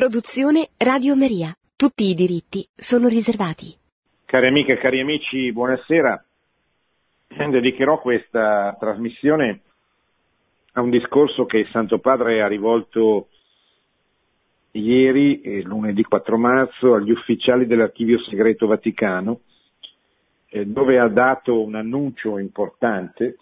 Produzione Radio Maria. Tutti i diritti sono riservati. Cari amiche e cari amici, buonasera. Dedicherò questa trasmissione a un discorso che il Santo Padre ha rivolto ieri, eh, lunedì 4 marzo, agli ufficiali dell'Archivio Segreto Vaticano, eh, dove ha dato un annuncio importante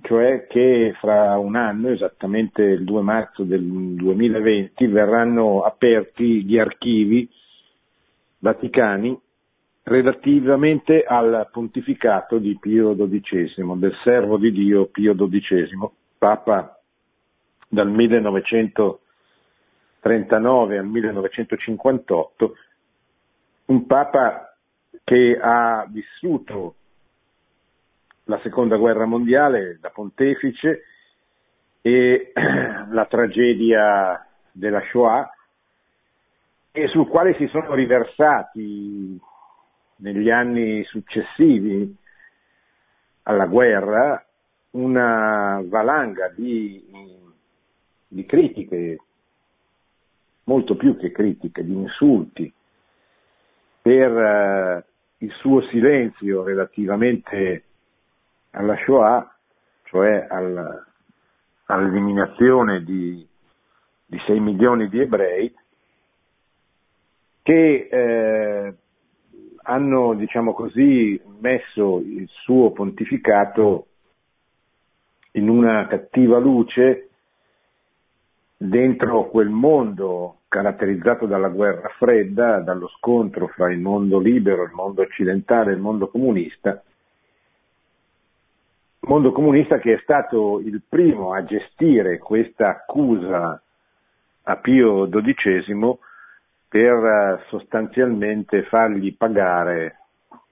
cioè che fra un anno, esattamente il 2 marzo del 2020, verranno aperti gli archivi vaticani relativamente al pontificato di Pio XII, del servo di Dio Pio XII, Papa dal 1939 al 1958, un Papa che ha vissuto la seconda guerra mondiale da pontefice e la tragedia della Shoah e sul quale si sono riversati negli anni successivi alla guerra una valanga di, di critiche, molto più che critiche, di insulti per uh, il suo silenzio relativamente alla Shoah, cioè al, all'eliminazione di, di 6 milioni di ebrei, che eh, hanno, diciamo così, messo il suo pontificato in una cattiva luce dentro quel mondo caratterizzato dalla guerra fredda, dallo scontro fra il mondo libero, il mondo occidentale e il mondo comunista, mondo comunista che è stato il primo a gestire questa accusa a Pio XII per eh, sostanzialmente fargli pagare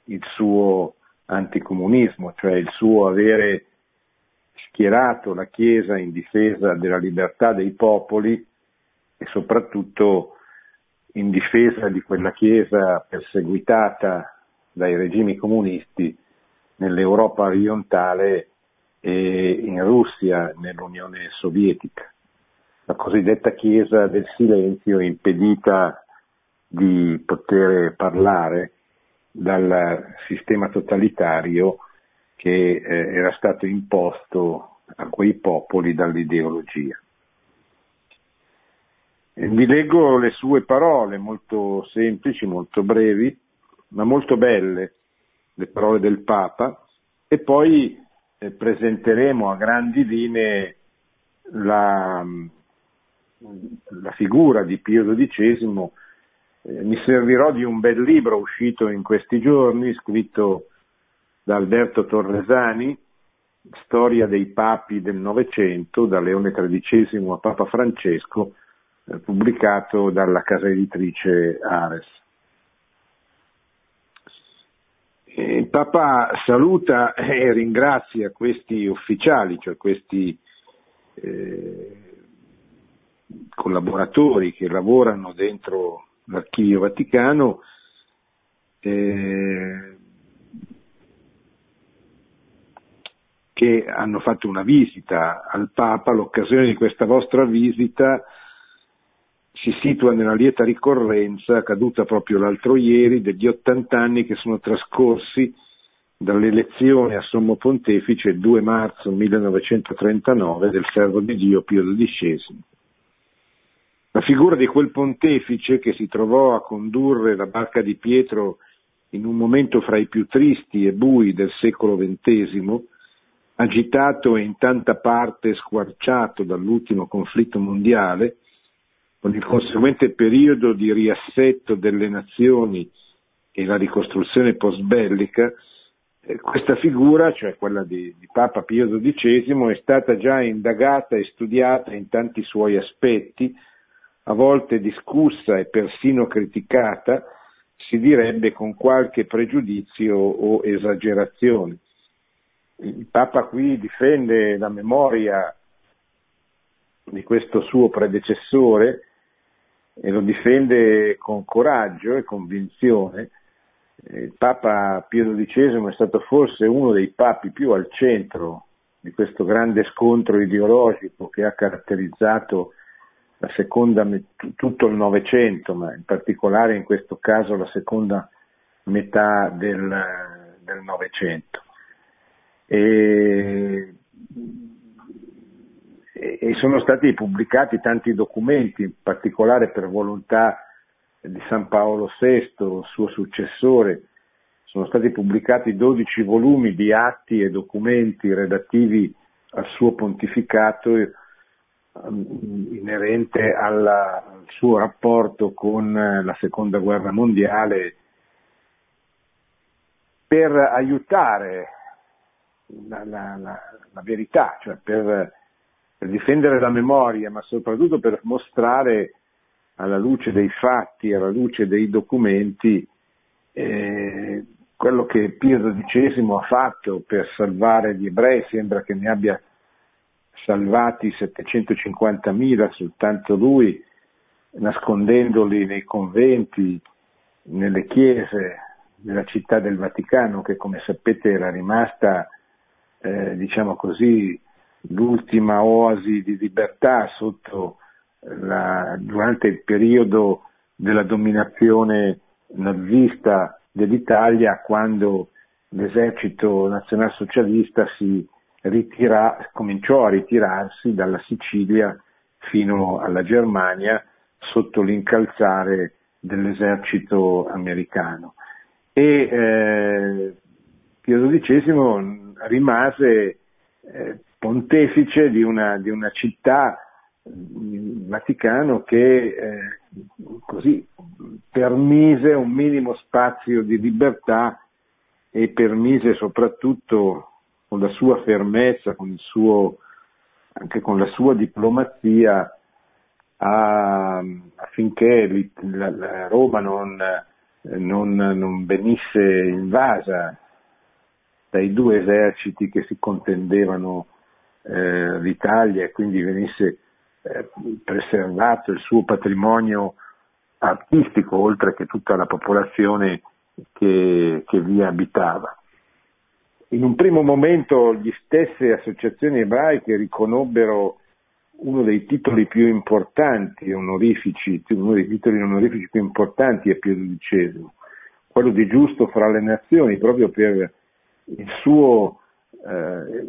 il suo anticomunismo, cioè il suo avere schierato la Chiesa in difesa della libertà dei popoli e soprattutto in difesa di quella Chiesa perseguitata dai regimi comunisti nell'Europa orientale e in Russia, nell'Unione Sovietica. La cosiddetta Chiesa del silenzio impedita di poter parlare dal sistema totalitario che eh, era stato imposto a quei popoli dall'ideologia. Vi leggo le sue parole molto semplici, molto brevi, ma molto belle, le parole del Papa e poi eh, presenteremo a grandi linee la, la figura di Pio XII. Eh, mi servirò di un bel libro uscito in questi giorni, scritto da Alberto Torresani, Storia dei papi del Novecento, da Leone XIII a Papa Francesco, eh, pubblicato dalla casa editrice Ares. Il Papa saluta e ringrazia questi ufficiali, cioè questi eh, collaboratori che lavorano dentro l'Archivio Vaticano eh, che hanno fatto una visita al Papa. L'occasione di questa vostra visita si situa nella lieta ricorrenza accaduta proprio l'altro ieri degli 80 anni che sono trascorsi dall'elezione a Sommo Pontefice il 2 marzo 1939 del servo di Dio Pio XII. La figura di quel pontefice che si trovò a condurre la barca di Pietro in un momento fra i più tristi e bui del secolo XX, agitato e in tanta parte squarciato dall'ultimo conflitto mondiale, con il conseguente periodo di riassetto delle nazioni e la ricostruzione post-bellica, eh, questa figura, cioè quella di, di, Papa Pio XII, è stata già indagata e studiata in tanti suoi aspetti, a volte discussa e persino criticata, si direbbe con qualche pregiudizio o esagerazione. Il Papa qui difende la memoria di questo suo predecessore e lo difende con coraggio e convinzione. Il Papa Pio XII è stato forse uno dei papi più al centro di questo grande scontro ideologico che ha caratterizzato seconda, tutto il Novecento, ma in particolare in questo caso la seconda metà del Novecento. E sono stati pubblicati tanti documenti, in particolare per volontà di San Paolo VI, suo successore, sono stati pubblicati 12 volumi di atti e documenti relativi al suo pontificato ehm, inerente alla, al suo rapporto con la seconda guerra mondiale per aiutare la, la, la verità, cioè per per difendere la memoria, ma soprattutto per mostrare alla luce dei fatti, alla luce dei documenti, eh, quello che Pio XII ha fatto per salvare gli ebrei, sembra che ne abbia salvati 750.000 soltanto lui, nascondendoli nei conventi, nelle chiese della città del Vaticano, che come sapete era rimasta, eh, diciamo così, l'ultima oasi di libertà la, durante il periodo della dominazione nazista dell'Italia quando l'esercito nazionalsocialista si ritira, cominciò a ritirarsi dalla Sicilia fino alla Germania sotto l'incalzare dell'esercito americano. E eh, Pio XII rimase eh, pontefice di una, di una città, il Vaticano, che eh, così permise un minimo spazio di libertà e permise soprattutto con la sua fermezza, con suo, anche con la sua diplomazia, a, affinché la, la Roma non, non, non venisse invasa dai due eserciti che si contendevano eh, l'Italia e quindi venisse eh, preservato il suo patrimonio artistico oltre che tutta la popolazione che, che vi abitava. In un primo momento gli stesse associazioni ebraiche riconobbero uno dei titoli più importanti onorifici, uno dei titoli onorifici più importanti a Pio XII, quello di giusto fra le nazioni, proprio per il suo eh,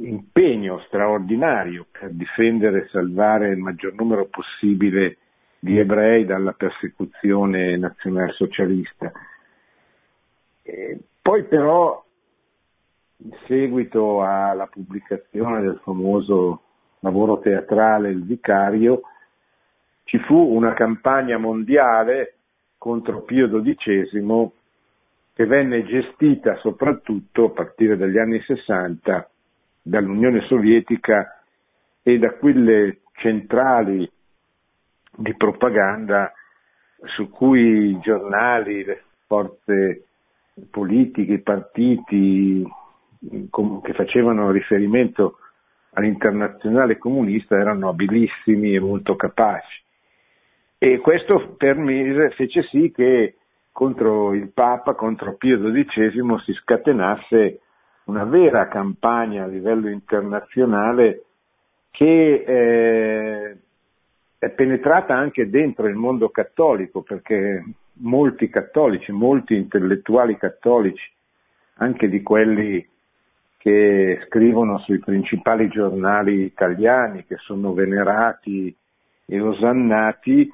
impegno straordinario per difendere e salvare il maggior numero possibile di ebrei dalla persecuzione nazionalsocialista. E poi però, in seguito alla pubblicazione del famoso lavoro teatrale Il Vicario, ci fu una campagna mondiale contro Pio XII che venne gestita soprattutto a partire dagli anni 60 dall'Unione Sovietica e da quelle centrali di propaganda su cui i giornali, le forze politiche, i partiti che facevano riferimento all'internazionale comunista erano abilissimi e molto capaci. E questo permise, fece sì che contro il Papa, contro Pio XII si scatenasse una vera campagna a livello internazionale che eh, è penetrata anche dentro il mondo cattolico, perché molti cattolici, molti intellettuali cattolici, anche di quelli che scrivono sui principali giornali italiani, che sono venerati e osannati,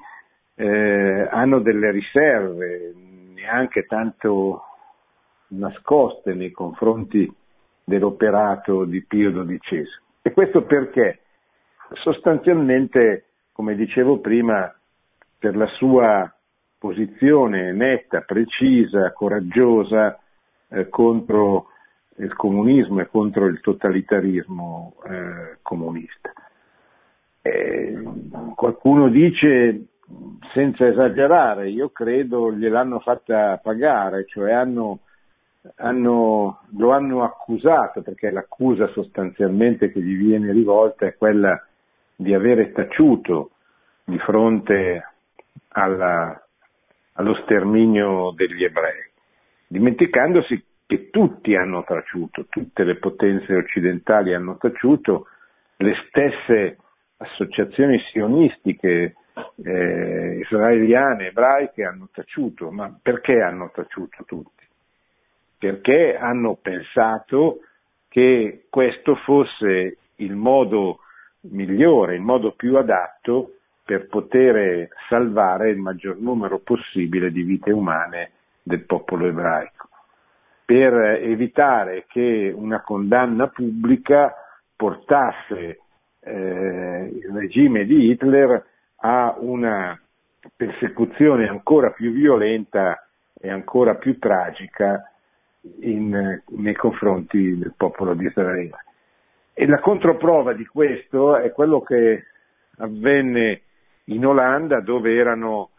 eh, hanno delle riserve, neanche tanto nascoste nei confronti dell'operato di Pio XII. E questo perché? Sostanzialmente, come dicevo prima, per la sua posizione netta, precisa, coraggiosa eh, contro il comunismo e contro il totalitarismo eh, comunista. Eh, qualcuno dice, senza esagerare, io credo gliel'hanno fatta pagare, cioè hanno hanno, lo hanno accusato, perché l'accusa sostanzialmente che gli viene rivolta è quella di avere taciuto di fronte alla, allo sterminio degli ebrei, dimenticandosi che tutti hanno taciuto, tutte le potenze occidentali hanno taciuto, le stesse associazioni sionistiche eh, israeliane, ebraiche hanno taciuto, ma perché hanno taciuto tutti? Perché hanno pensato che questo fosse il modo migliore, il modo più adatto per poter salvare il maggior numero possibile di vite umane del popolo ebraico, per evitare che una condanna pubblica portasse eh, il regime di Hitler a una persecuzione ancora più violenta e ancora più tragica in, nei confronti del popolo di Israele. E la controprova di questo è quello che avvenne in Olanda dove erano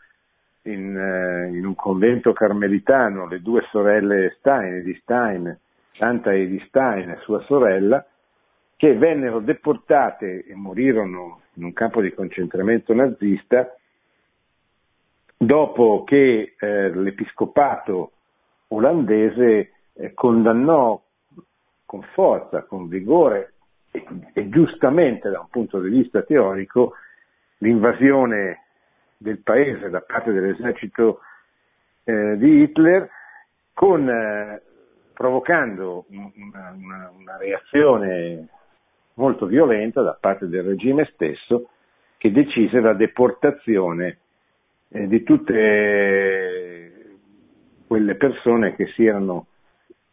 in, eh, in, un convento carmelitano le due sorelle Stein, di Stein, Santa Edi Stein e sua sorella, che vennero deportate e morirono in un campo di concentramento nazista dopo che eh, l'episcopato olandese eh, condannò con forza, con vigore e, e giustamente da un punto di vista teorico l'invasione del paese da parte dell'esercito eh, di Hitler, con, eh, provocando una, una, una, reazione molto violenta da parte del regime stesso che decise la deportazione eh, di tutte quelle persone che si erano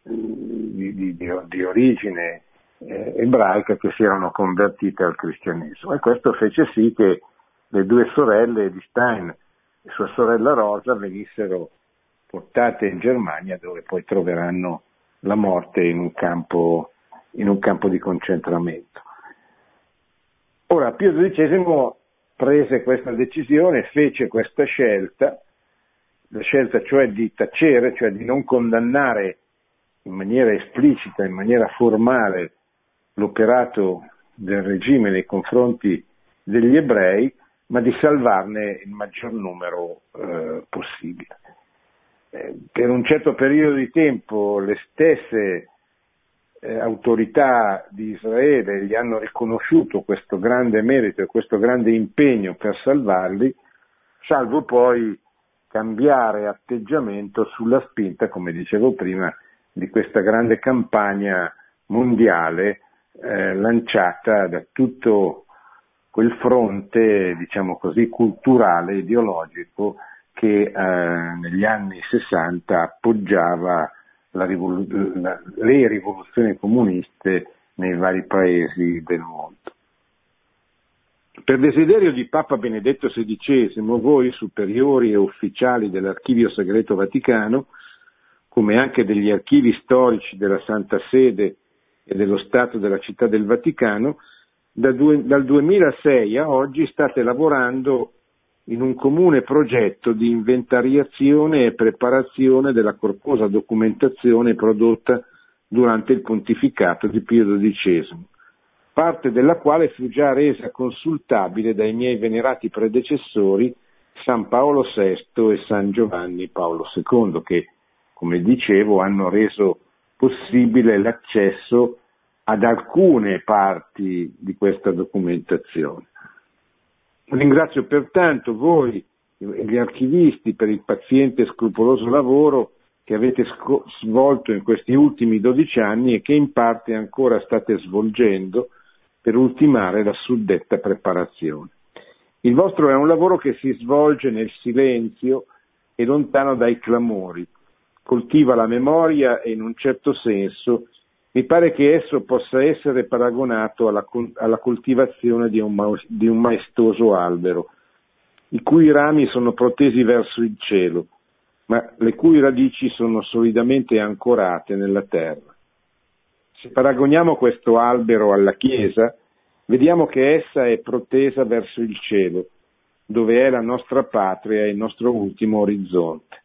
di, di, di origine eh, ebraica che si erano convertite al cristianesimo e questo fece sì che le due sorelle di Stein e sua sorella Rosa venissero portate in Germania dove poi troveranno la morte in un campo, in un campo di concentramento. Ora Pio XII prese questa decisione, fece questa scelta, la scelta cioè di tacere, cioè di non condannare in maniera esplicita, in maniera formale l'operato del regime nei confronti degli ebrei, ma di salvarne il maggior numero eh, possibile. Eh, per un certo periodo di tempo le stesse eh, autorità di Israele gli hanno riconosciuto questo grande merito e questo grande impegno per salvarli, salvo poi cambiare atteggiamento sulla spinta, come dicevo prima, di questa grande campagna mondiale eh, lanciata da tutto quel fronte, diciamo così, culturale, ideologico che eh, negli anni 60 appoggiava la rivolu- la, le rivoluzioni comuniste nei vari paesi del mondo. Per desiderio di Papa Benedetto XVI, voi superiori e ufficiali dell'Archivio Segreto Vaticano, come anche degli archivi storici della Santa Sede e dello Stato della Città del Vaticano, da due, dal 2006 a oggi state lavorando in un comune progetto di inventariazione e preparazione della corposa documentazione prodotta durante il pontificato di Pio XII, parte della quale fu già resa consultabile dai miei venerati predecessori San Paolo VI e San Giovanni Paolo II, che come dicevo, hanno reso possibile l'accesso ad alcune parti di questa documentazione. Ringrazio pertanto voi, gli archivisti, per il paziente e scrupoloso lavoro che avete svolto in questi ultimi 12 anni e che in parte ancora state svolgendo per ultimare la suddetta preparazione. Il vostro è un lavoro che si svolge nel silenzio e lontano dai clamori, coltiva la memoria e in un certo senso mi pare che esso possa essere paragonato alla, alla coltivazione di un, di un maestoso albero, i cui rami sono protesi verso il cielo, ma le cui radici sono solidamente ancorate nella terra. Se paragoniamo questo albero alla Chiesa, vediamo che essa è protesa verso il cielo, dove è la nostra patria e il nostro ultimo orizzonte.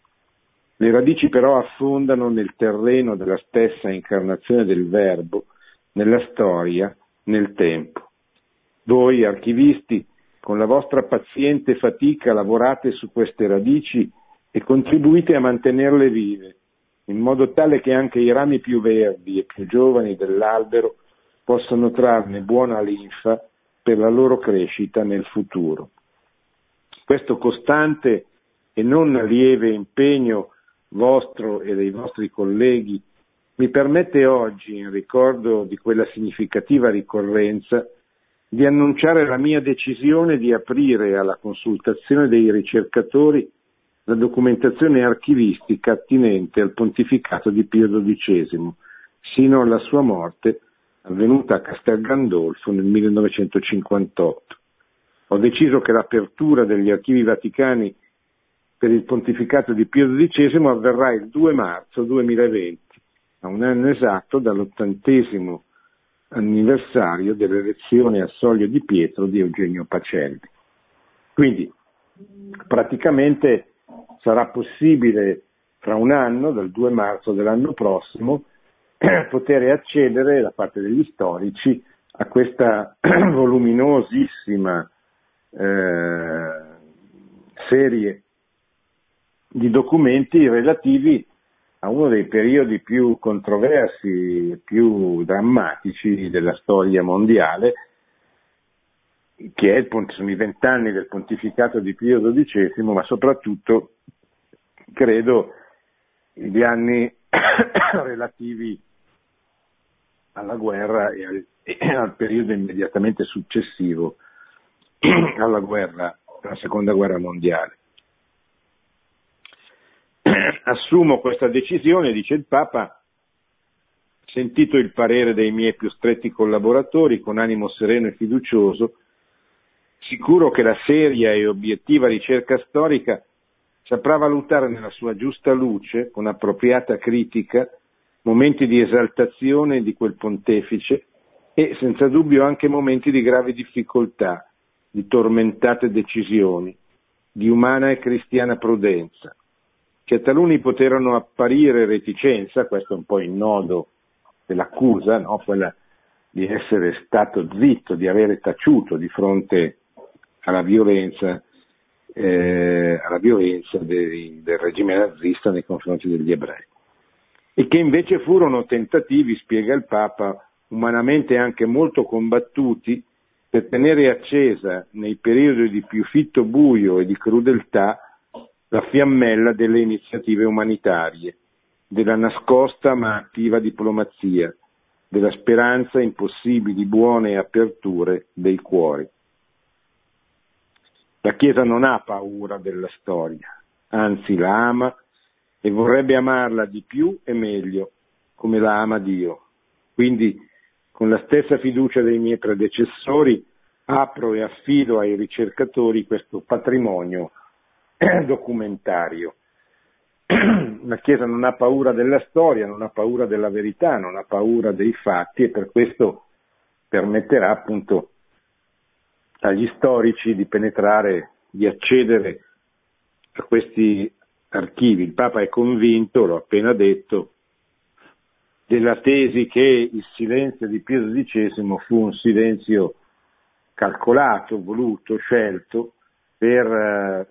Le radici però affondano nel terreno della stessa incarnazione del Verbo, nella storia, nel tempo. Voi, archivisti, con la vostra paziente fatica lavorate su queste radici e contribuite a mantenerle vive, in modo tale che anche i rami più verdi e più giovani dell'albero possano trarne buona linfa per la loro crescita nel futuro. Questo costante e non lieve impegno vostro e dei vostri colleghi mi permette oggi, in ricordo di quella significativa ricorrenza, di annunciare la mia decisione di aprire alla consultazione dei ricercatori la documentazione archivistica attinente al pontificato di Pio XII, sino alla sua morte, avvenuta a Castel Gandolfo nel 1958. Ho deciso che l'apertura degli archivi vaticani per il pontificato di Pio XII avverrà il 2 marzo 2020, a un anno esatto dall'ottantesimo anniversario dell'elezione a Soglio di Pietro di Eugenio Pacelli. Quindi praticamente sarà possibile fra un anno, dal 2 marzo dell'anno prossimo, poter accedere da parte degli storici a questa voluminosissima eh, serie di documenti relativi a uno dei periodi più controversi e più drammatici della storia mondiale, che è il, sono i vent'anni del pontificato di Pio XII, ma soprattutto, credo, gli anni relativi alla guerra e al, e al periodo immediatamente successivo alla guerra, alla seconda guerra mondiale. Assumo questa decisione, dice il Papa, sentito il parere dei miei più stretti collaboratori con animo sereno e fiducioso, sicuro che la seria e obiettiva ricerca storica saprà valutare nella sua giusta luce, con appropriata critica, momenti di esaltazione di quel pontefice e senza dubbio anche momenti di gravi difficoltà, di tormentate decisioni, di umana e cristiana prudenza, che a taluni poterono apparire reticenza, questo è un po' il nodo dell'accusa, no? quella di essere stato zitto, di avere taciuto di fronte alla violenza, eh, alla violenza dei, del regime nazista nei confronti degli ebrei e che invece furono tentativi, spiega il Papa, umanamente anche molto combattuti, per tenere accesa nei periodi di più fitto buio e di crudeltà la fiammella delle iniziative umanitarie, della nascosta ma attiva diplomazia, della speranza in possibili buone aperture dei cuori. La Chiesa non ha paura della storia, anzi la ama e vorrebbe amarla di più e meglio, come la ama Dio. Quindi, con la stessa fiducia dei miei predecessori, apro e affido ai ricercatori questo patrimonio documentario. La Chiesa non ha paura della storia, non ha paura della verità, non ha paura dei fatti e per questo permetterà appunto agli storici di penetrare, di accedere a questi archivi. Il Papa è convinto, l'ho appena detto, della tesi che il silenzio di Pio XII fu un silenzio calcolato, voluto, scelto per eh,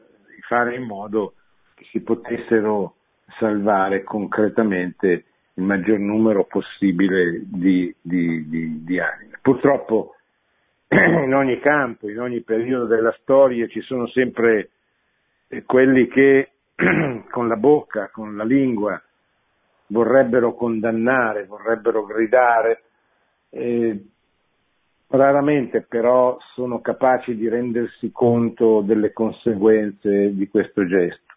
fare in modo che si potessero salvare concretamente il maggior numero possibile di, di, di, di anime. Purtroppo in ogni campo, in ogni periodo della storia ci sono sempre quelli che con la bocca, con la lingua, vorrebbero condannare, vorrebbero gridare, eh, raramente però sono capaci di rendersi conto delle conseguenze di questo gesto.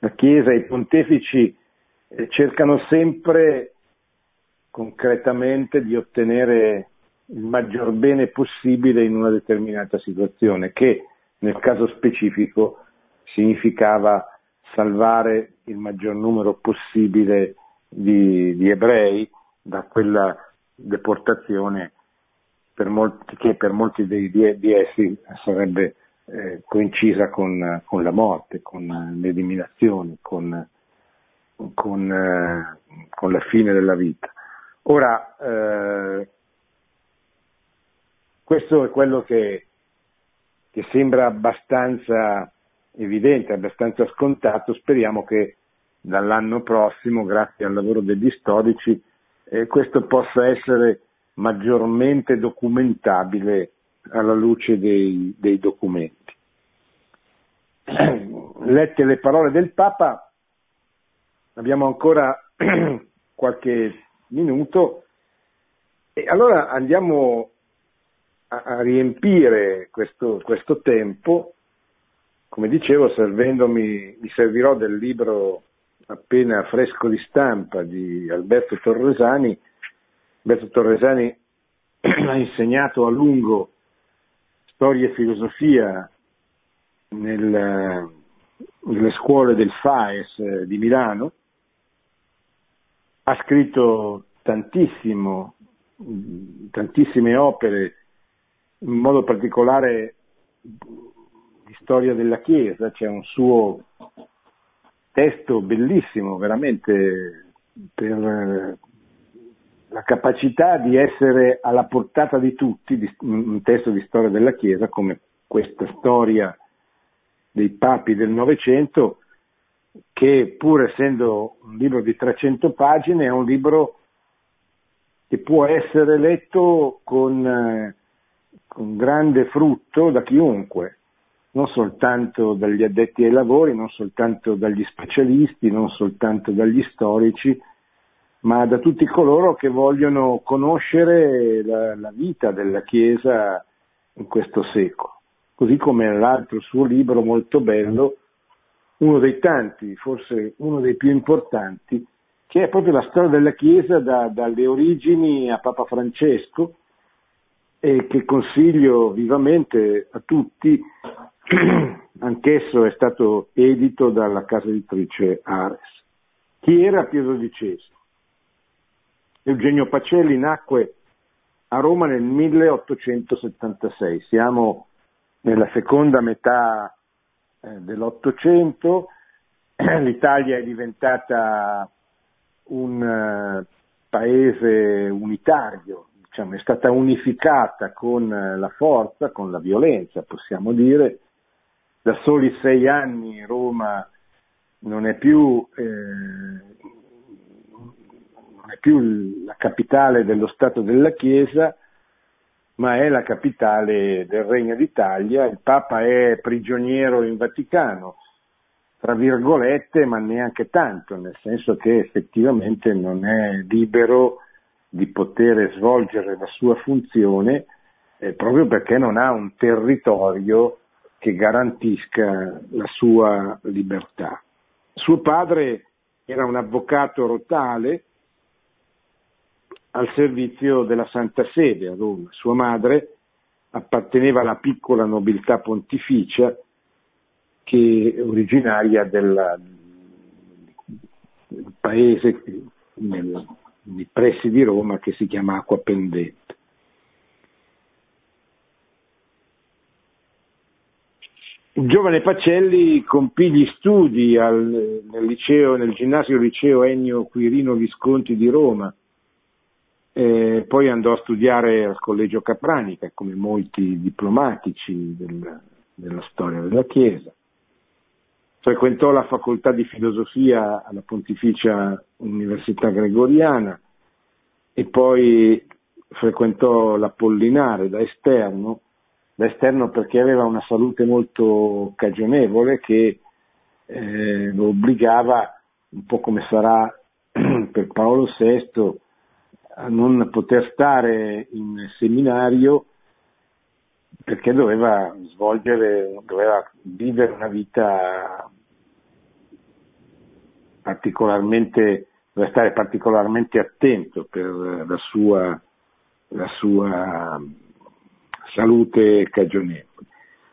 La Chiesa e i pontefici eh, cercano sempre concretamente di ottenere il maggior bene possibile in una determinata situazione, che nel caso specifico significava salvare il maggior numero possibile di, di ebrei da quella deportazione per molti, che per molti di, di essi sarebbe eh, coincisa con, con, la morte, con l'eliminazione, con, con, eh, con, la fine della vita. Ora, eh, questo è quello che, che sembra abbastanza evidente, abbastanza scontato, speriamo che dall'anno prossimo, grazie al lavoro degli storici, eh, questo possa essere maggiormente documentabile alla luce dei, dei documenti. Lette le parole del Papa, abbiamo ancora qualche minuto e allora andiamo a, riempire questo, questo tempo, come dicevo, servendomi, mi servirò del libro appena fresco di stampa di Alberto Torresani. Alberto Torresani ha insegnato a lungo storia e filosofia nel, nelle scuole del FAES di Milano, ha scritto tantissime opere, in modo particolare di storia della Chiesa, c'è un suo testo bellissimo, veramente per la capacità di essere alla portata di tutti, un testo di storia della Chiesa come questa storia dei papi del Novecento, che pur essendo un libro di 300 pagine è un libro che può essere letto con, eh, con grande frutto da chiunque, non soltanto dagli addetti ai lavori, non soltanto dagli specialisti, non soltanto dagli storici, ma da tutti coloro che vogliono conoscere la, la vita della Chiesa in questo secolo. Così come l'altro suo libro molto bello, uno dei tanti, forse uno dei più importanti, che è proprio la storia della Chiesa da, dalle origini a Papa Francesco e che consiglio vivamente a tutti, anch'esso è stato edito dalla casa editrice Ares. Chi era Pietro XII? Eugenio Pacelli nacque a Roma nel 1876, siamo nella seconda metà eh, dell'Ottocento, l'Italia è diventata un uh, paese unitario, diciamo, è stata unificata con uh, la forza, con la violenza, possiamo dire. Da soli sei anni Roma non è più eh, non è più la capitale dello Stato della Chiesa, ma è la capitale del Regno d'Italia, il Papa è prigioniero in Vaticano, tra virgolette, ma neanche tanto, nel senso che effettivamente non è libero di poter svolgere la sua funzione eh, proprio perché non ha un territorio che garantisca la sua libertà. Suo padre era un avvocato rotale al servizio della Santa Sede a Roma. Sua madre apparteneva alla piccola nobiltà pontificia che è originaria del, paese nel, nei pressi di Roma che si chiama Acqua Pendente. Il giovane Pacelli compì gli studi al, nel, liceo, nel ginnasio liceo Ennio Quirino Visconti di Roma, eh, poi andò a studiare al Collegio Capranica, come molti diplomatici del, della storia della Chiesa. Frequentò la facoltà di filosofia alla Pontificia Università Gregoriana e poi frequentò l'Apollinare da esterno, da esterno perché aveva una salute molto cagionevole che eh, lo obbligava, un po' come sarà per Paolo VI, a non poter stare in seminario perché doveva svolgere, doveva vivere una vita particolarmente, doveva stare particolarmente attento per la sua, la sua salute cagionevole.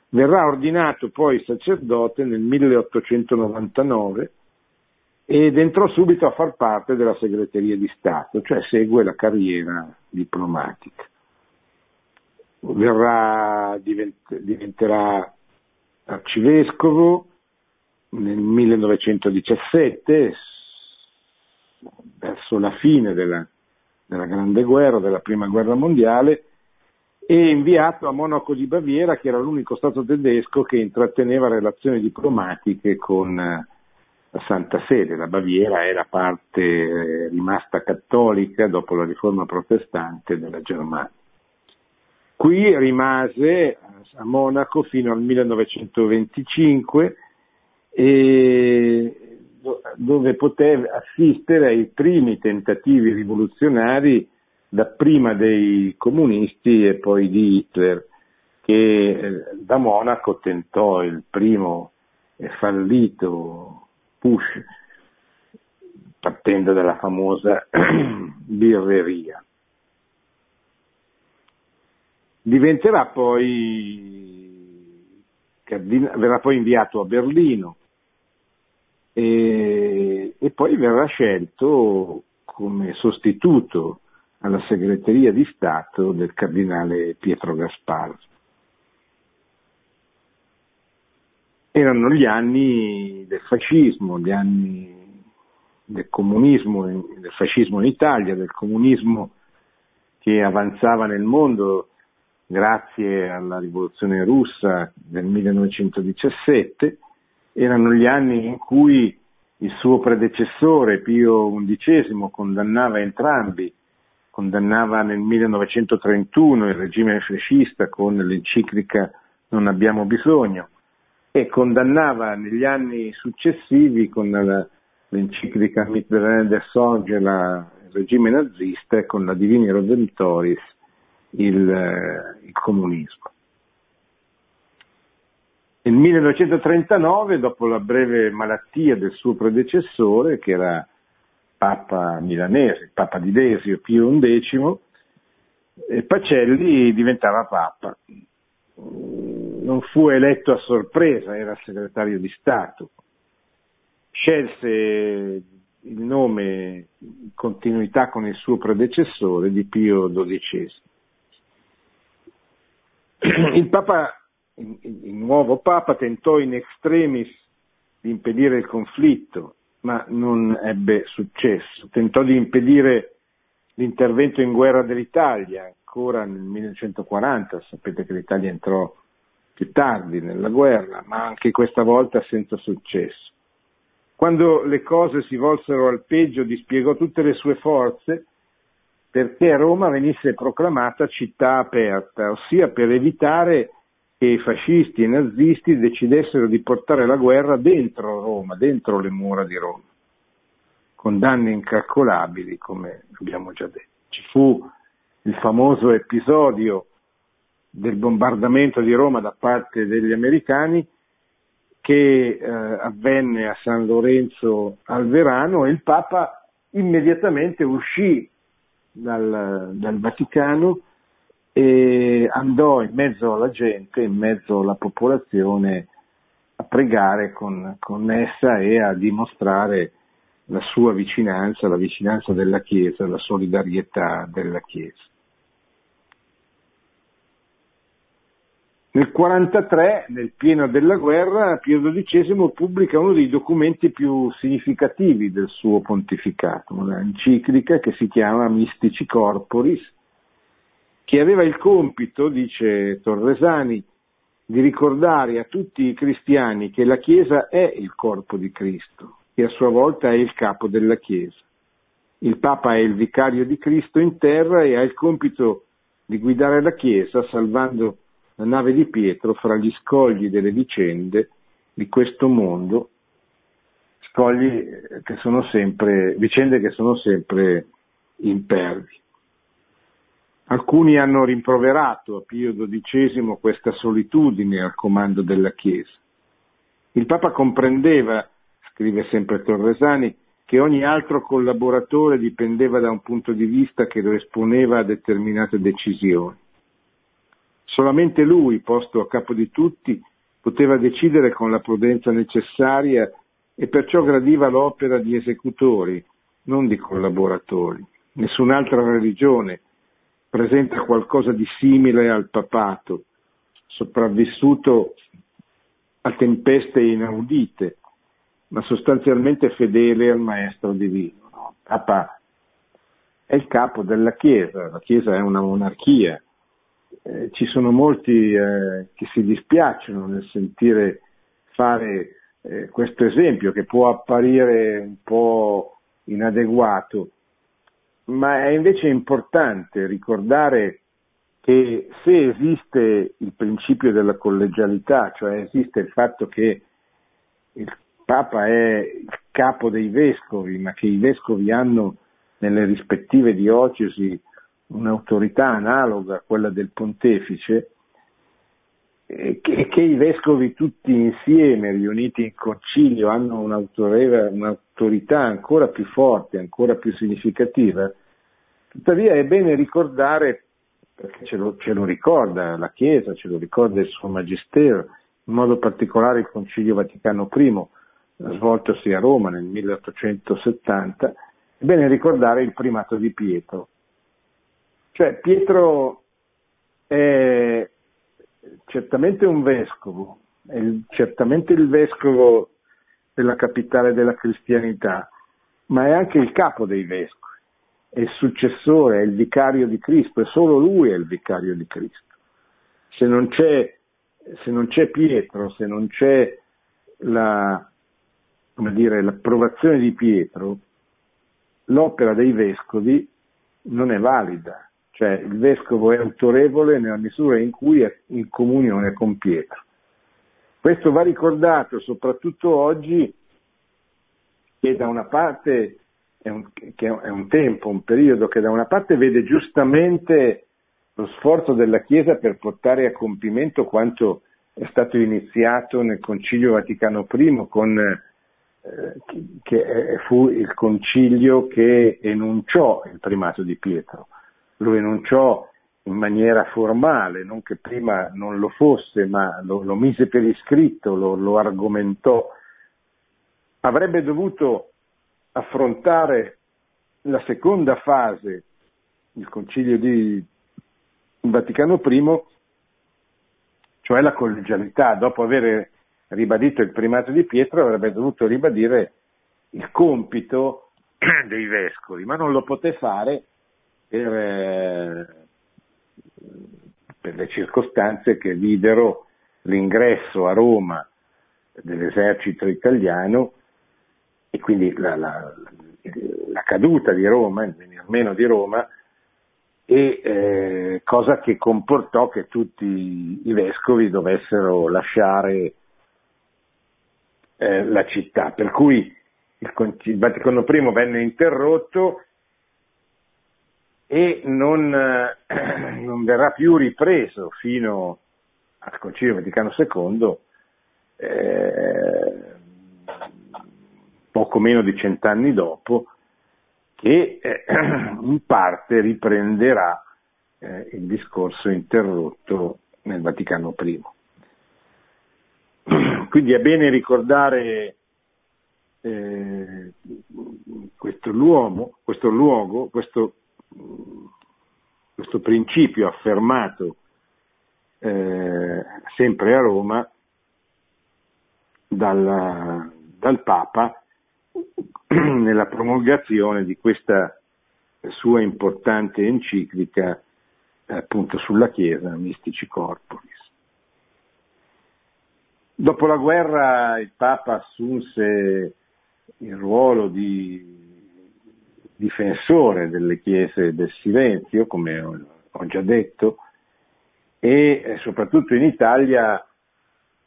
Verrà ordinato poi sacerdote nel 1899 ed entrò subito a far parte della segreteria di Stato, cioè segue la carriera diplomatica. Verrà, divent- diventerà arcivescovo nel 1917, verso la fine della, della Grande Guerra, della Prima Guerra Mondiale, e inviato a Monaco di Baviera, che era l'unico Stato tedesco che intratteneva relazioni diplomatiche con la Santa Sede, la Baviera era parte eh, rimasta cattolica dopo la riforma protestante della Germania. qui rimase a Monaco fino al 1925 e dove poté assistere ai primi tentativi rivoluzionari dapprima dei comunisti e poi di Hitler, che eh, da Monaco tentò il primo fallito push partendo dalla famosa birreria. Diventerà poi, verrà poi inviato a Berlino e, e poi verrà scelto come sostituto alla segreteria di Stato del cardinale Pietro Gasparri. Erano gli anni del fascismo, gli anni del comunismo, del fascismo in Italia, del comunismo che avanzava nel mondo grazie alla rivoluzione russa del 1917 erano gli anni in cui il suo predecessore Pio XI condannava entrambi, condannava nel 1931 il regime fascista con l'enciclica Non abbiamo bisogno e condannava negli anni successivi con la, l'enciclica Mitterrand Sorge il regime nazista e con la Divini Redentoris il, il comunismo. Nel 1939, dopo la breve malattia del suo predecessore, che era Papa milanese, Papa di Desio, Pio XI, Pacelli diventava Papa. Non fu eletto a sorpresa, era segretario di Stato. Scelse il nome in continuità con il suo predecessore di Pio XII. Il Papa il nuovo Papa tentò in extremis di impedire il conflitto, ma non ebbe successo. Tentò di impedire l'intervento in guerra dell'Italia, ancora nel 1940, sapete che l'Italia entrò più tardi nella guerra, ma anche questa volta senza successo. Quando le cose si volsero al peggio, dispiegò tutte le sue forze perché Roma venisse proclamata città aperta, ossia per evitare che i fascisti e i nazisti decidessero di portare la guerra dentro Roma, dentro le mura di Roma, con danni incalcolabili, come abbiamo già detto. Ci fu il famoso episodio del bombardamento di Roma da parte degli americani che eh, avvenne a San Lorenzo al Verano e il Papa immediatamente uscì dal, dal Vaticano e andò in mezzo alla gente, in mezzo alla popolazione a pregare con, con essa e a dimostrare la sua vicinanza, la vicinanza della Chiesa, la solidarietà della Chiesa. Nel 1943, nel pieno della guerra, Pio XII pubblica uno dei documenti più significativi del suo pontificato, una enciclica che si chiama Mystici Corporis, che aveva il compito, dice Torresani, di ricordare a tutti i cristiani che la Chiesa è il corpo di Cristo, che a sua volta è il capo della Chiesa. Il Papa è il vicario di Cristo in terra e ha il compito di guidare la Chiesa salvando la nave di Pietro fra gli scogli delle vicende di questo mondo, scogli che sono sempre, vicende che sono sempre impervi. Alcuni hanno rimproverato a Pio XII questa solitudine al comando della Chiesa. Il Papa comprendeva, scrive sempre Torresani, che ogni altro collaboratore dipendeva da un punto di vista che lo esponeva a determinate decisioni. Solamente lui, posto a capo di tutti, poteva decidere con la prudenza necessaria e perciò gradiva l'opera di esecutori, non di collaboratori. Nessun'altra religione presenta qualcosa di simile al papato, sopravvissuto a tempeste inaudite, ma sostanzialmente fedele al maestro divino. No? Papa è il capo della Chiesa, la Chiesa è una monarchia. Eh, ci sono molti eh, che si dispiacciono nel sentire fare eh, questo esempio che può apparire un po' inadeguato, ma è invece importante ricordare che se esiste il principio della collegialità, cioè esiste il fatto che il Papa è il capo dei vescovi, ma che i vescovi hanno nelle rispettive diocesi un'autorità analoga a quella del pontefice, che, che, i vescovi tutti insieme, riuniti in concilio, hanno un'autorità ancora più forte, ancora più significativa, tuttavia è bene ricordare perché ce lo, ce lo, ricorda la Chiesa, ce lo ricorda il suo Magistero, in modo particolare il Concilio Vaticano I, svoltosi a Roma nel 1870, è bene ricordare il primato di Pietro. Cioè Pietro è certamente un vescovo, certamente il vescovo della capitale della cristianità, ma è anche il capo dei vescovi è il successore, è il vicario di Cristo, e solo lui è il vicario di Cristo. Se non c'è, se non c'è Pietro, se non c'è la, dire, l'approvazione di Pietro, l'opera dei vescovi non è valida, cioè il vescovo è autorevole nella misura in cui è in comunione con Pietro. Questo va ricordato soprattutto oggi che da una parte è un, è un tempo, un periodo che da una parte vede giustamente lo sforzo della Chiesa per portare a compimento quanto è stato iniziato nel Concilio Vaticano I, con, eh, che fu il concilio che enunciò il primato di Pietro. Lo enunciò in maniera formale, non che prima non lo fosse, ma lo, lo mise per iscritto, lo, lo argomentò. Avrebbe dovuto affrontare la seconda fase del Concilio di Vaticano I, cioè la collegialità. Dopo aver ribadito il primato di Pietro avrebbe dovuto ribadire il compito dei vescovi, ma non lo poté fare per, eh, per le circostanze che videro l'ingresso a Roma dell'esercito italiano e quindi la, la, la caduta di Roma, il venir meno di Roma, e eh, cosa che comportò che tutti i vescovi dovessero lasciare eh, la città, per cui il, il, Vaticano I venne interrotto e non, eh, non verrà più ripreso fino al Concilio Vaticano II, eh, poco meno di cent'anni dopo, che eh, in parte riprenderà eh, il discorso interrotto nel Vaticano I. Quindi è bene ricordare eh, questo, luogo, questo, luogo questo, questo principio affermato eh, sempre a Roma dal, dal Papa nella promulgazione di questa sua importante enciclica appunto sulla Chiesa, Mystici Corporis. Dopo la guerra il Papa assunse il ruolo di difensore delle chiese del silenzio, come ho già detto, e soprattutto in Italia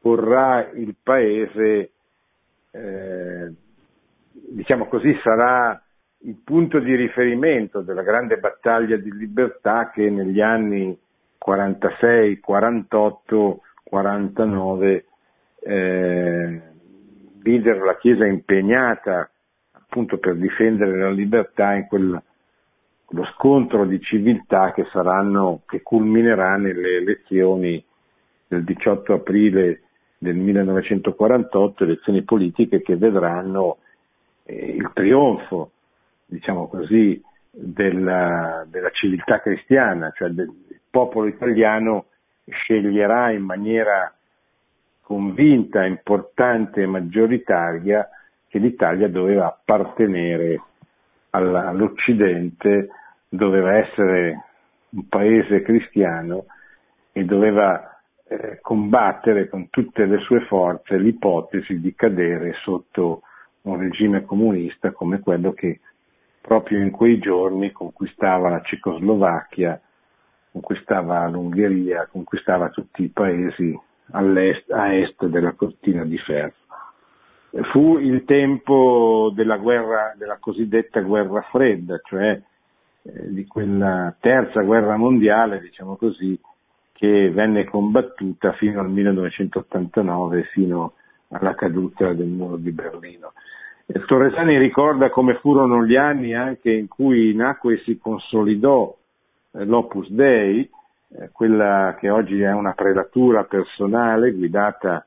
porrà il paese eh, diciamo così, sarà il punto di riferimento della grande battaglia di libertà che negli anni 46, 48, 49 eh, videro la Chiesa impegnata appunto per difendere la libertà in quel, quello scontro di civiltà che saranno, che culminerà nelle elezioni del 18 aprile del 1948, elezioni politiche che vedranno il trionfo, diciamo così, della, della civiltà cristiana, cioè del, il popolo italiano sceglierà in maniera convinta, importante e maggioritaria che l'Italia doveva appartenere all'Occidente, doveva essere un paese cristiano e doveva eh, combattere con tutte le sue forze l'ipotesi di cadere sotto un regime comunista come quello che proprio in quei giorni conquistava la Cecoslovacchia, conquistava l'Ungheria, conquistava tutti i paesi a est della cortina di ferro. Fu il tempo della, guerra, della cosiddetta guerra fredda, cioè eh, di quella terza guerra mondiale, diciamo così, che venne combattuta fino al 1989, fino alla caduta del muro di Berlino. E Torresani ricorda come furono gli anni anche in cui nacque e si consolidò eh, l'Opus Dei, eh, quella che oggi è una prelatura personale guidata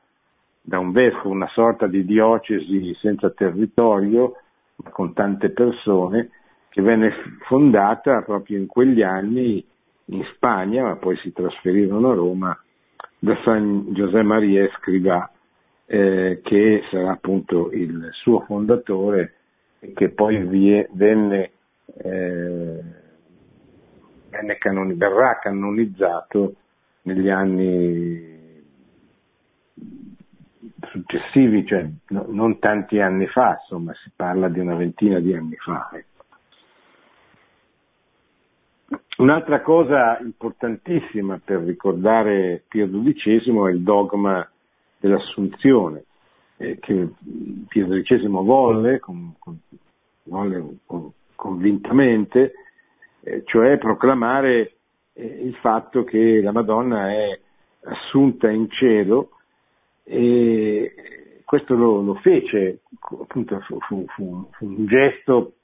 da un vescovo, una sorta di diocesi senza territorio, ma con tante persone, che venne fondata proprio in quegli anni in Spagna, ma poi si trasferirono a Roma, da San José María Escrivá, eh, che sarà appunto il suo fondatore e che poi vie, venne eh, canoni, verrà canonizzato negli anni successivi, cioè no, non tanti anni fa, insomma si parla di una ventina di anni fa. Ecco. Un'altra cosa importantissima per ricordare Pio XII è il dogma dell'assunzione, eh, che Pio XII volle, con, con, volle convintamente, eh, cioè proclamare eh, il fatto che la Madonna è assunta in cielo e questo lo, lo fece, appunto fu, fu, fu, un gesto,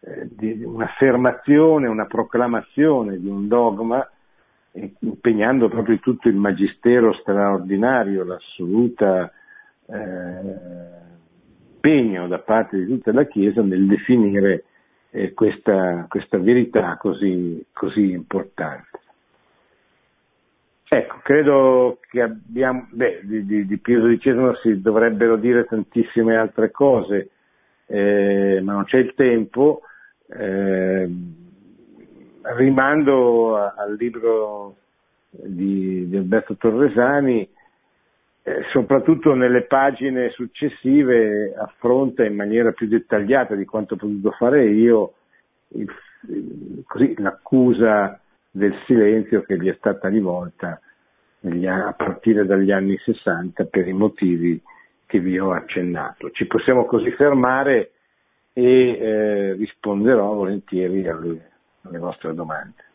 eh, di un'affermazione, una proclamazione di un dogma impegnando proprio tutto il magistero straordinario, l'assoluta eh, impegno da parte di tutta la Chiesa nel definire eh, questa, questa, verità così, così, importante. Ecco, credo che abbiamo, beh, di, di, di Pio XII si dovrebbero dire tantissime altre cose, eh, ma non c'è il tempo. Eh, rimando a, al libro di, di, Alberto Torresani, eh, soprattutto nelle pagine successive affronta in maniera più dettagliata di quanto ho potuto fare io il, così, l'accusa del silenzio che gli è stata rivolta a partire dagli anni 60 per i motivi che vi ho accennato. Ci possiamo così fermare e eh, risponderò volentieri alle, alle vostre domande.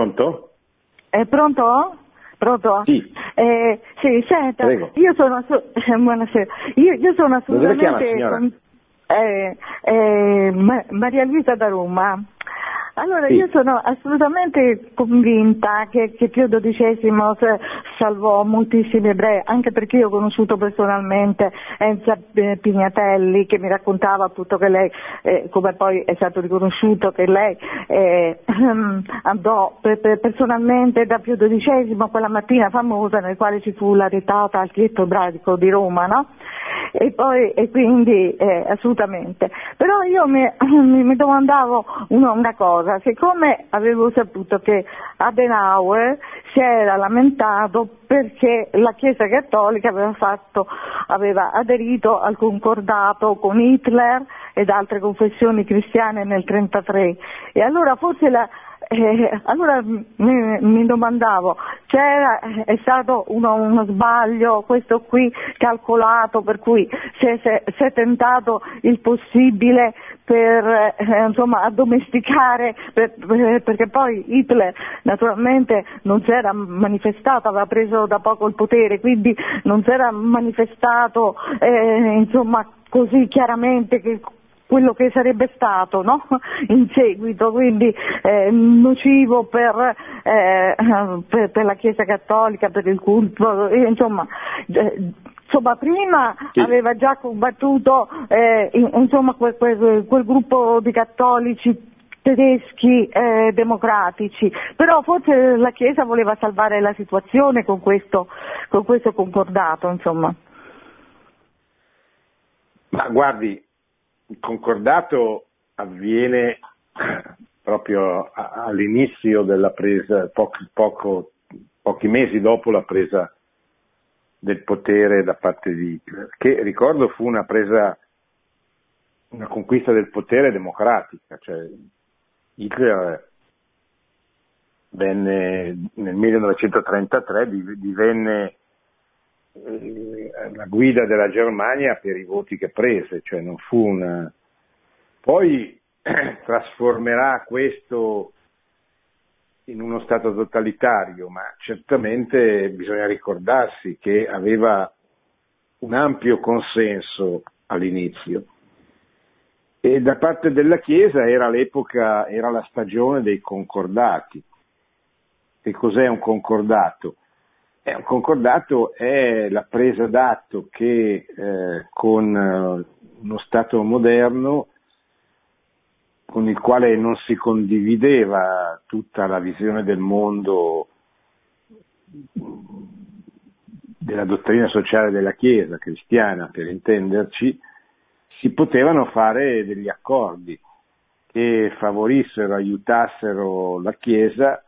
Pronto? È pronto? Pronto? Sì. Eh, sì, senta, Prego. io sono, assu- eh, buonasera. Io, io sono assolutamente... Chiama, signora? Eh, eh, Ma- Maria Luisa da Roma. Allora, Sì. io sono assolutamente convinta che, che Pio XII salvò moltissimi ebrei, anche perché io ho conosciuto personalmente Enza eh, Pignatelli che mi raccontava appunto che lei, eh, come poi è stato riconosciuto, che lei eh, andò per- per- personalmente da Pio XII quella mattina famosa nel quale ci fu la retata al chietto ebraico di Roma, no? E poi, e quindi, eh, assolutamente. Però io mi, mi- domandavo una, una cosa, siccome avevo saputo che Adenauer si era lamentato perché la Chiesa Cattolica aveva, fatto, aveva aderito al concordato con Hitler ed altre confessioni cristiane nel 1933 e allora forse la, eh, allora mi, mi domandavo, è stato uno, uno sbaglio questo qui calcolato per cui si è- si è tentato il possibile per eh, insomma, addomesticare, per- per- perché poi Hitler naturalmente non si era manifestato, aveva preso da poco il potere, quindi non si era manifestato eh, insomma, così chiaramente che quello che sarebbe stato no? in seguito, quindi eh, nocivo per, eh, per- per la Chiesa Cattolica, per il culto, eh, insomma, eh, insomma, prima Sì. aveva già combattuto eh, in- insomma, quel, quel- quel gruppo di cattolici tedeschi eh, democratici, però forse la Chiesa voleva salvare la situazione con questo, con questo concordato, insomma. Ma guardi, il concordato avviene proprio all'inizio della presa, poco, poco, pochi mesi dopo la presa del potere da parte di Hitler, che ricordo fu una presa, una conquista del potere democratica, cioè Hitler venne nel 1933 divenne eh, la guida della Germania per i voti che prese, cioè non fu una... Poi trasformerà questo in uno Stato totalitario, ma certamente bisogna ricordarsi che aveva un ampio consenso all'inizio. E da parte della Chiesa era l'epoca, era la stagione dei concordati. Che cos'è un concordato? Eh, un concordato è la presa d'atto che eh, con eh, uno Stato moderno con il quale non si condivideva tutta la visione del mondo della dottrina sociale della Chiesa cristiana, per intenderci, si potevano fare degli accordi che favorissero, aiutassero la Chiesa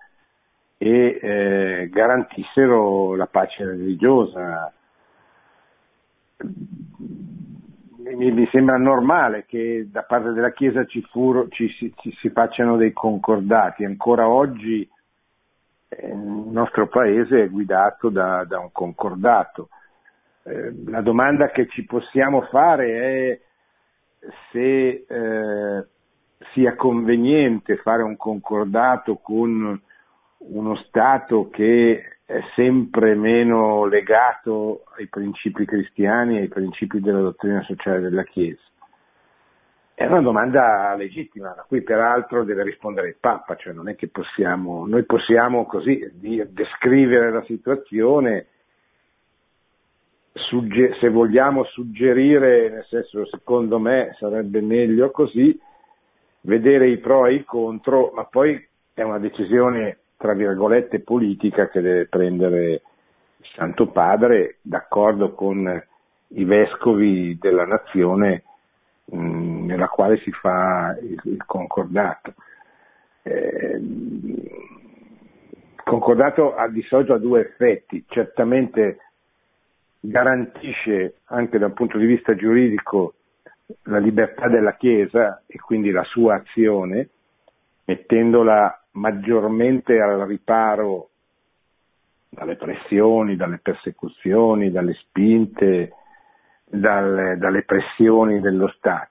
e eh, garantissero la pace religiosa mi, mi, sembra normale che da parte della Chiesa ci, furo, ci, ci, ci si facciano dei concordati. Ancora oggi eh, il nostro paese è guidato da, da un concordato. Eh, la domanda che ci possiamo fare è se eh, sia conveniente fare un concordato con uno Stato che è sempre meno legato ai principi cristiani e ai principi della dottrina sociale della Chiesa? È una domanda legittima, a cui peraltro deve rispondere il Papa, cioè non è che possiamo, noi possiamo così descrivere la situazione, sugge- se vogliamo suggerire, nel senso secondo me sarebbe meglio così, vedere i pro e i contro, ma poi è una decisione tra virgolette, politica che deve prendere il Santo Padre d'accordo con i vescovi della nazione mh, mm, nella quale si fa il, il concordato. Eh, il concordato ha di solito ha due effetti, certamente garantisce anche dal punto di vista giuridico la libertà della Chiesa e quindi la sua azione, mettendola maggiormente al riparo dalle pressioni, dalle persecuzioni, dalle spinte, dalle, dalle pressioni dello Stato.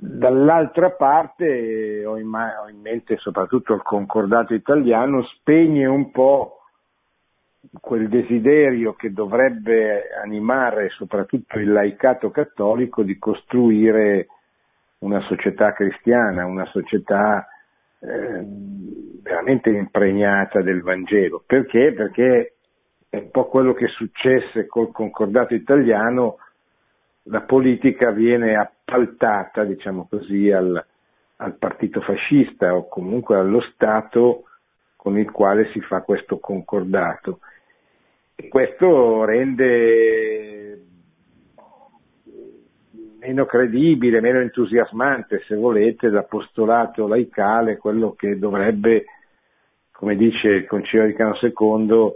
Dall'altra parte ho in, ho in, mente soprattutto il concordato italiano, spegne un po' quel desiderio che dovrebbe animare soprattutto il laicato cattolico di costruire una società cristiana, una società eh, veramente impregnata del Vangelo. Perché? Perché è un po' quello che successe col concordato italiano, la politica viene appaltata, diciamo così, al, al partito fascista o comunque allo Stato con il quale si fa questo concordato. E questo rende meno credibile, meno entusiasmante, se volete, l'apostolato laicale, quello che dovrebbe, come dice il Concilio Vaticano II,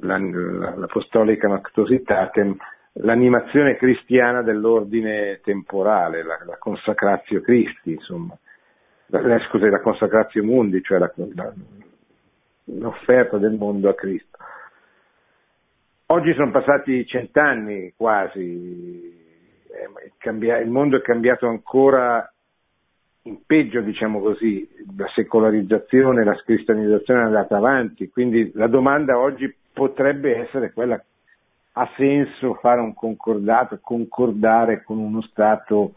l'Apostolica Noctositatem, l'animazione cristiana dell'ordine temporale, la, la consacratio Christi, insomma, la, scusa, la consacratio mundi, cioè l'offerta del mondo a Cristo. Oggi sono passati cent'anni quasi il mondo è cambiato ancora in peggio, diciamo così, la secolarizzazione, la cristianizzazione è andata avanti, quindi la domanda oggi potrebbe essere quella, ha senso fare un concordato, concordare con uno Stato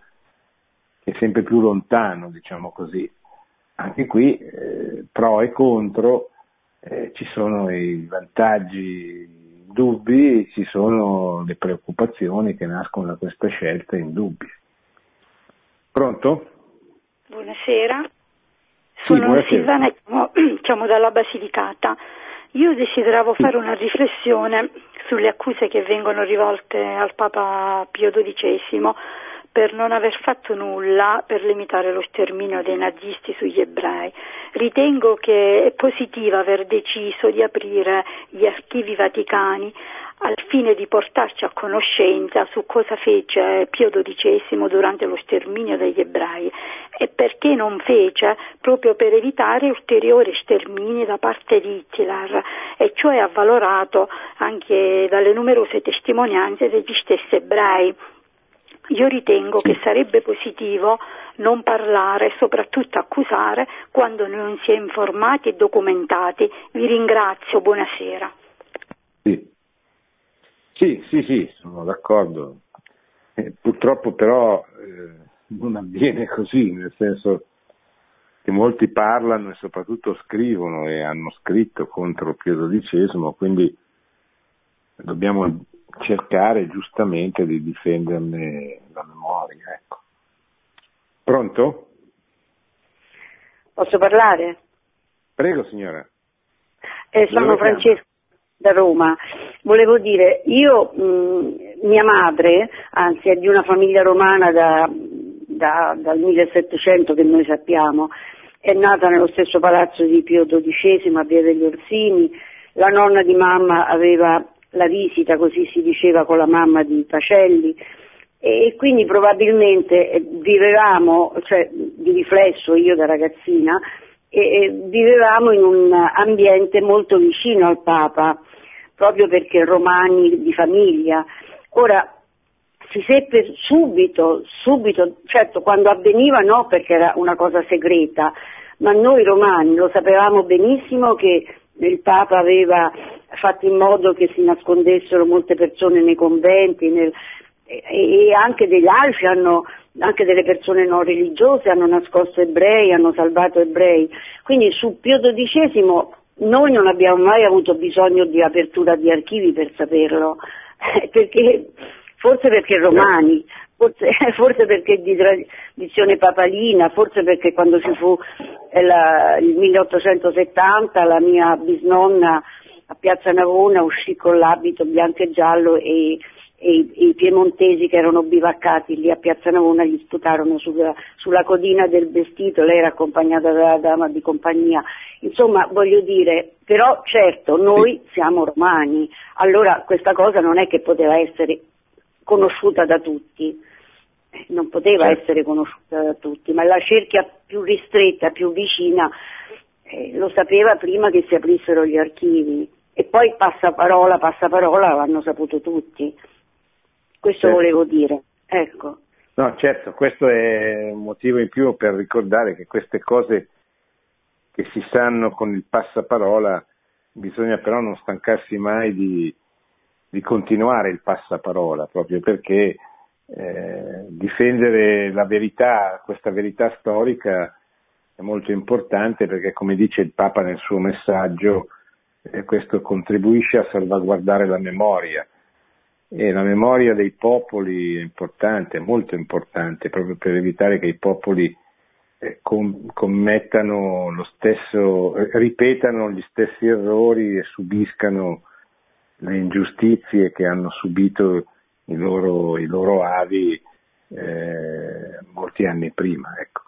che è sempre più lontano, diciamo così. Anche qui eh, pro e contro, eh, ci sono i vantaggi dubbi ci sono le preoccupazioni che nascono da questa scelta indubbie. Pronto? Buonasera. Sono buonasera. Silvana, chiamo, chiamo dalla Basilicata. Io desideravo fare una riflessione sulle accuse che vengono rivolte al Papa Pio XII per non aver fatto nulla per limitare lo sterminio dei nazisti sugli ebrei. Ritengo che è positivo aver deciso di aprire gli archivi vaticani al fine di portarci a conoscenza su cosa fece Pio XII durante lo sterminio degli ebrei e perché non fece proprio per evitare ulteriori stermini da parte di Hitler e cioè avvalorato anche dalle numerose testimonianze degli stessi ebrei. Io ritengo che sarebbe positivo non parlare e soprattutto accusare quando non si è informati e documentati. Vi ringrazio, buonasera. Sì. Sì, sì, sì, sono d'accordo. Eh, purtroppo però eh, non avviene così, nel senso che molti parlano e soprattutto scrivono e hanno scritto contro Pio XII, quindi dobbiamo cercare giustamente di difenderne la memoria. Ecco. Pronto? Posso parlare? Prego signora. Eh, sono Dove Francesca da Roma. Volevo dire, io, mh, mia madre, anzi è di una famiglia romana da- da- dal 1700 che noi sappiamo, è nata nello stesso palazzo di Pio XII a Via degli Orsini, la nonna di mamma aveva la visita, così si diceva, con la mamma di Pacelli e quindi probabilmente eh, vivevamo, cioè di riflesso io da ragazzina, vivevamo in un ambiente molto vicino al Papa, proprio perché romani di famiglia. Ora, si seppe subito, subito, certo quando avveniva no perché era una cosa segreta, ma noi romani lo sapevamo benissimo che il Papa aveva fatto in modo che si nascondessero molte persone nei conventi nel- e, e anche degli altri hanno, anche delle persone non religiose hanno nascosto ebrei, hanno salvato ebrei. Quindi su Pio XII noi non abbiamo mai avuto bisogno di apertura di archivi per saperlo, perché, forse perché romani, forse, forse perché di tradizione papalina, forse perché quando ci fu eh, la- il 1870 la mia bisnonna a Piazza Navona uscì con l'abito bianco e giallo e, e i, i piemontesi che erano bivaccati lì a Piazza Navona gli sputarono sulla, sulla codina del vestito, lei era accompagnata dalla dama di compagnia. Insomma, voglio dire, però certo noi siamo romani, allora questa cosa non è che poteva essere conosciuta da tutti, Eh, non poteva Certo. essere conosciuta da tutti, ma la cerchia più ristretta, più vicina, eh, lo sapeva prima che si aprissero gli archivi e poi passaparola, passaparola l'hanno saputo tutti. Questo Certo. volevo dire, ecco. No, certo, questo è un motivo in più per ricordare che queste cose che si sanno con il passaparola bisogna però non stancarsi mai di, di continuare il passaparola, proprio perché eh, difendere la verità, questa verità storica è molto importante perché come dice il Papa nel suo messaggio, eh, questo contribuisce a salvaguardare la memoria e la memoria dei popoli è importante, molto importante, proprio per evitare che i popoli eh, com- commettano lo stesso, ripetano gli stessi errori e subiscano le ingiustizie che hanno subito i loro, i loro avi eh, molti anni prima. Ecco.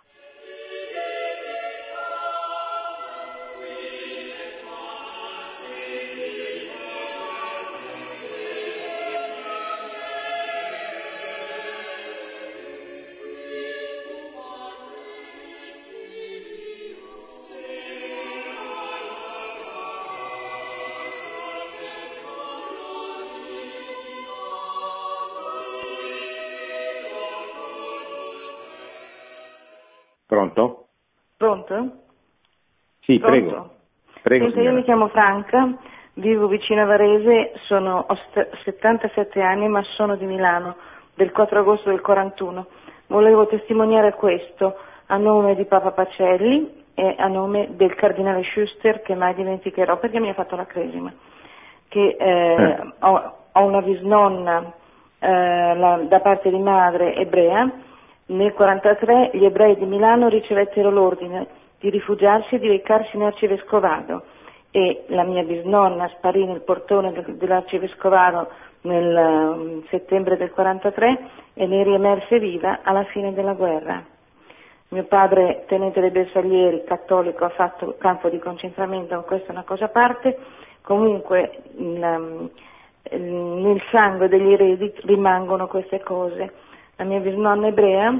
Pronto? Sì, Pronto? prego. Prego, Senta, io mi chiamo Franca, vivo vicino a Varese, sono, ho st- 77 anni ma sono di Milano, del 4 agosto del 41. Volevo testimoniare questo a nome di Papa Pacelli e a nome del cardinale Schuster che mai dimenticherò perché mi ha fatto la cresima. Che eh, Eh. ho, ho una bisnonna eh, la- da parte di madre ebrea Nel 1943 gli ebrei di Milano ricevettero l'ordine di rifugiarsi e di recarsi in Arcivescovado. E la mia bisnonna sparì nel portone dell'Arcivescovado nel um, settembre del 1943 e ne riemerse viva alla fine della guerra. Mio padre, tenente dei bersaglieri, cattolico, ha fatto campo di concentramento, questa è una cosa a parte, comunque um, nel sangue degli eredi rimangono queste cose. La mia bisnonna ebrea,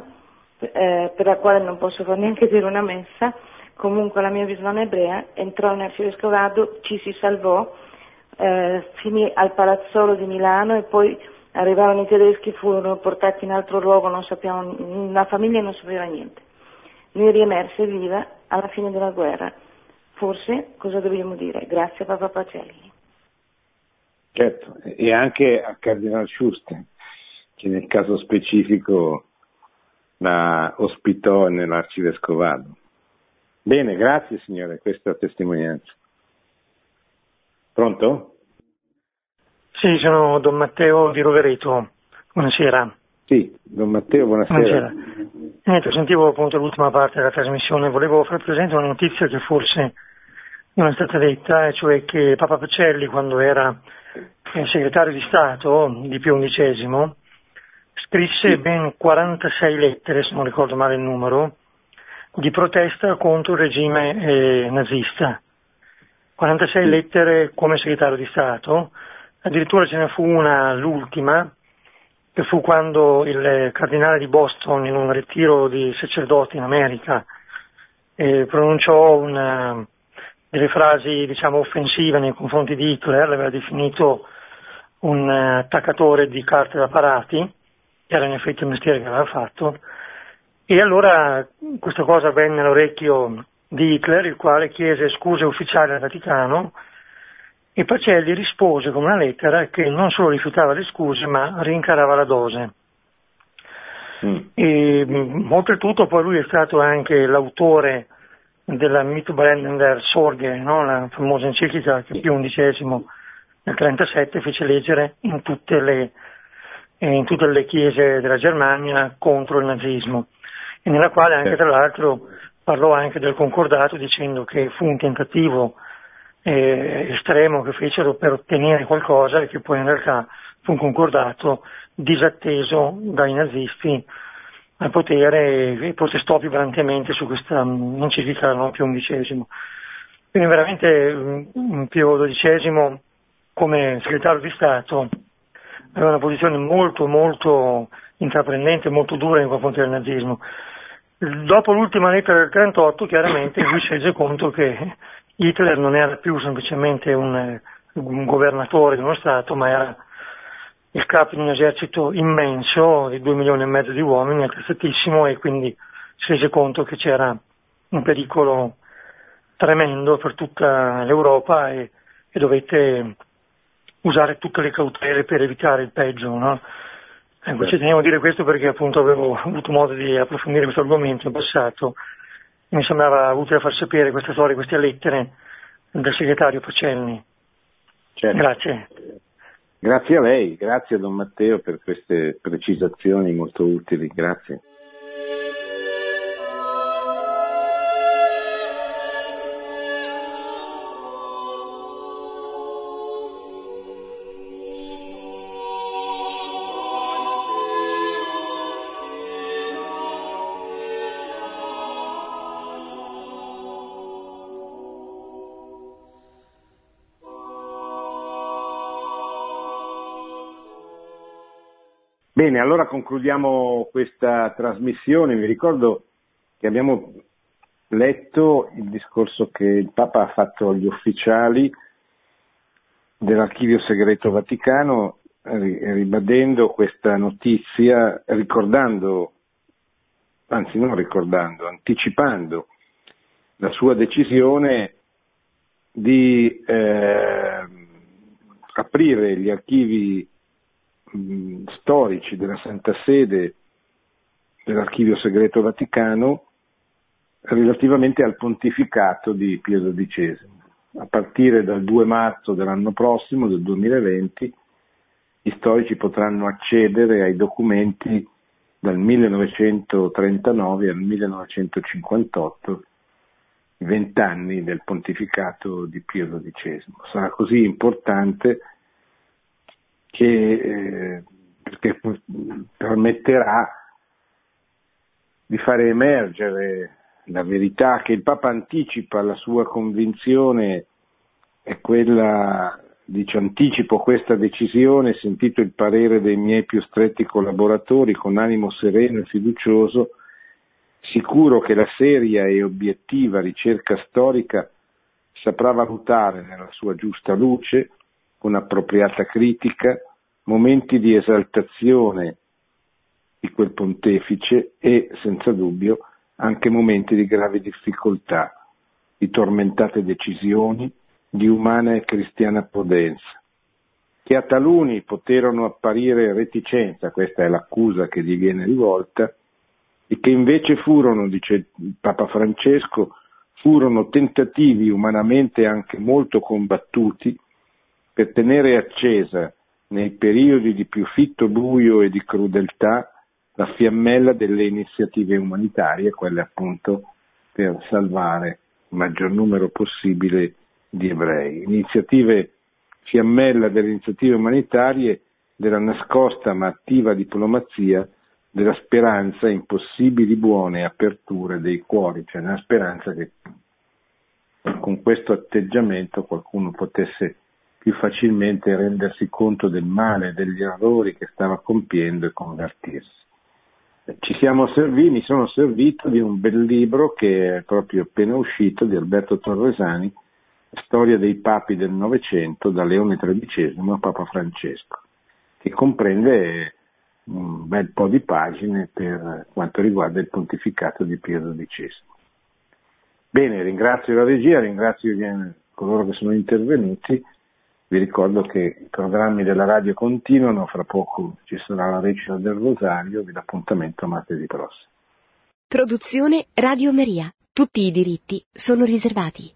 eh, per la quale non posso neanche dire una messa, comunque la mia bisnonna ebrea entrò in arcivescovado, ci si salvò, eh, finì al palazzolo di Milano e poi arrivarono i tedeschi, furono portati in altro luogo, sappiamo, la famiglia non sapeva niente. Ne riemerse viva alla fine della guerra. Forse cosa dobbiamo dire? Grazie a Papa Pacelli. Certo, e anche a Cardinal Schuster che nel caso specifico la ospitò nell'arcivescovado. Bene, grazie signore, questa testimonianza. Pronto? Sì, sono Don Matteo di Rovereto. Buonasera. Sì, Don Matteo, buonasera. buonasera. Niente, sentivo appunto l'ultima parte della trasmissione, volevo far presente una notizia che forse non è stata detta, e cioè che Papa Pacelli, quando era segretario di Stato di Pio XI, scrisse ben 46 lettere, se non ricordo male il numero, di protesta contro il regime eh, nazista. 46 lettere come segretario di Stato, addirittura ce ne fu una, l'ultima, che fu quando il cardinale di Boston, in un ritiro di sacerdoti in America, eh, pronunciò una, delle frasi diciamo, offensive nei confronti di Hitler, l'aveva definito un attaccatore di carte da parati, era in effetti il mestiere che aveva fatto, e allora questa cosa venne all'orecchio di Hitler, il quale chiese scuse ufficiali al Vaticano, e Pacelli rispose con una lettera che non solo rifiutava le scuse, ma rincarava la dose. Mm. E, mm, oltretutto poi lui è stato anche l'autore della Mitbrandender Sorge, no? la famosa enciclica che Pio XI nel 1937 fece leggere in tutte le in tutte le chiese della Germania contro il nazismo e nella quale anche tra l'altro parlò anche del concordato dicendo che fu un tentativo eh, estremo che fecero per ottenere qualcosa e che poi in realtà fu un concordato disatteso dai nazisti al potere e, protestò più violentemente su questa enciclica non più undicesimo. Quindi veramente mm, Pio XII come segretario di Stato aveva una posizione molto molto intraprendente, molto dura nei confronti del nazismo. Dopo l'ultima lettera del 38 chiaramente lui si rese conto che Hitler non era più semplicemente un, un governatore di uno Stato, ma era il capo di un esercito immenso di due milioni e mezzo di uomini, attrezzatissimo, e quindi si rese conto che c'era un pericolo tremendo per tutta l'Europa e, e dovette usare tutte le cautele per evitare il peggio. No? Ecco, ci tenevo a dire questo perché appunto avevo avuto modo di approfondire questo argomento in passato mi sembrava utile far sapere questa storia, queste lettere del segretario Pacelli. Certo. Grazie. Grazie a lei, grazie a Don Matteo per queste precisazioni molto utili, grazie. Bene, allora concludiamo questa trasmissione. Vi ricordo che abbiamo letto il discorso che il Papa ha fatto agli ufficiali dell'Archivio Segreto Vaticano, ribadendo questa notizia, ricordando, anzi non ricordando, anticipando la sua decisione di eh, aprire gli archivi mh, storici della Santa Sede dell'Archivio Segreto Vaticano relativamente al pontificato di Pio XII. A partire dal 2 marzo dell'anno prossimo, del 2020, gli storici potranno accedere ai documenti dal 1939 al 1958, i vent'anni del pontificato di Pio XII. Sarà così importante che, eh, perché permetterà di fare emergere la verità che il Papa anticipa la sua convinzione è quella, dice anticipo questa decisione, sentito il parere dei miei più stretti collaboratori con animo sereno e fiducioso, sicuro che la seria e obiettiva ricerca storica saprà valutare nella sua giusta luce, con appropriata critica, momenti di esaltazione di quel pontefice e, senza dubbio, anche momenti di grave difficoltà, di tormentate decisioni, di umana e cristiana prudenza, che a taluni poterono apparire reticenza, questa è l'accusa che gli viene rivolta, e che invece furono, dice il Papa Francesco, furono tentativi umanamente anche molto combattuti per tenere accesa nei periodi di più fitto buio e di crudeltà la fiammella delle iniziative umanitarie, quelle appunto per salvare il maggior numero possibile di ebrei. Iniziative fiammella delle iniziative umanitarie, della nascosta ma attiva diplomazia, della speranza in possibili buone aperture dei cuori, cioè una speranza che con questo atteggiamento qualcuno potesse più facilmente rendersi conto del male, degli errori che stava compiendo e convertirsi ci siamo serviti, mi sono servito di un bel libro che è proprio appena uscito di Alberto Torresani, Storia dei papi del Novecento, da Leone XIII a Papa Francesco, che comprende un bel po' di pagine per quanto riguarda il pontificato di Pio XII. Bene, ringrazio la regia, ringrazio coloro che sono intervenuti. Vi ricordo che i programmi della radio continuano, fra poco ci sarà la recita del Rosario, vi do appuntamento a martedì prossimo. Produzione Radio Maria. Tutti i diritti sono riservati.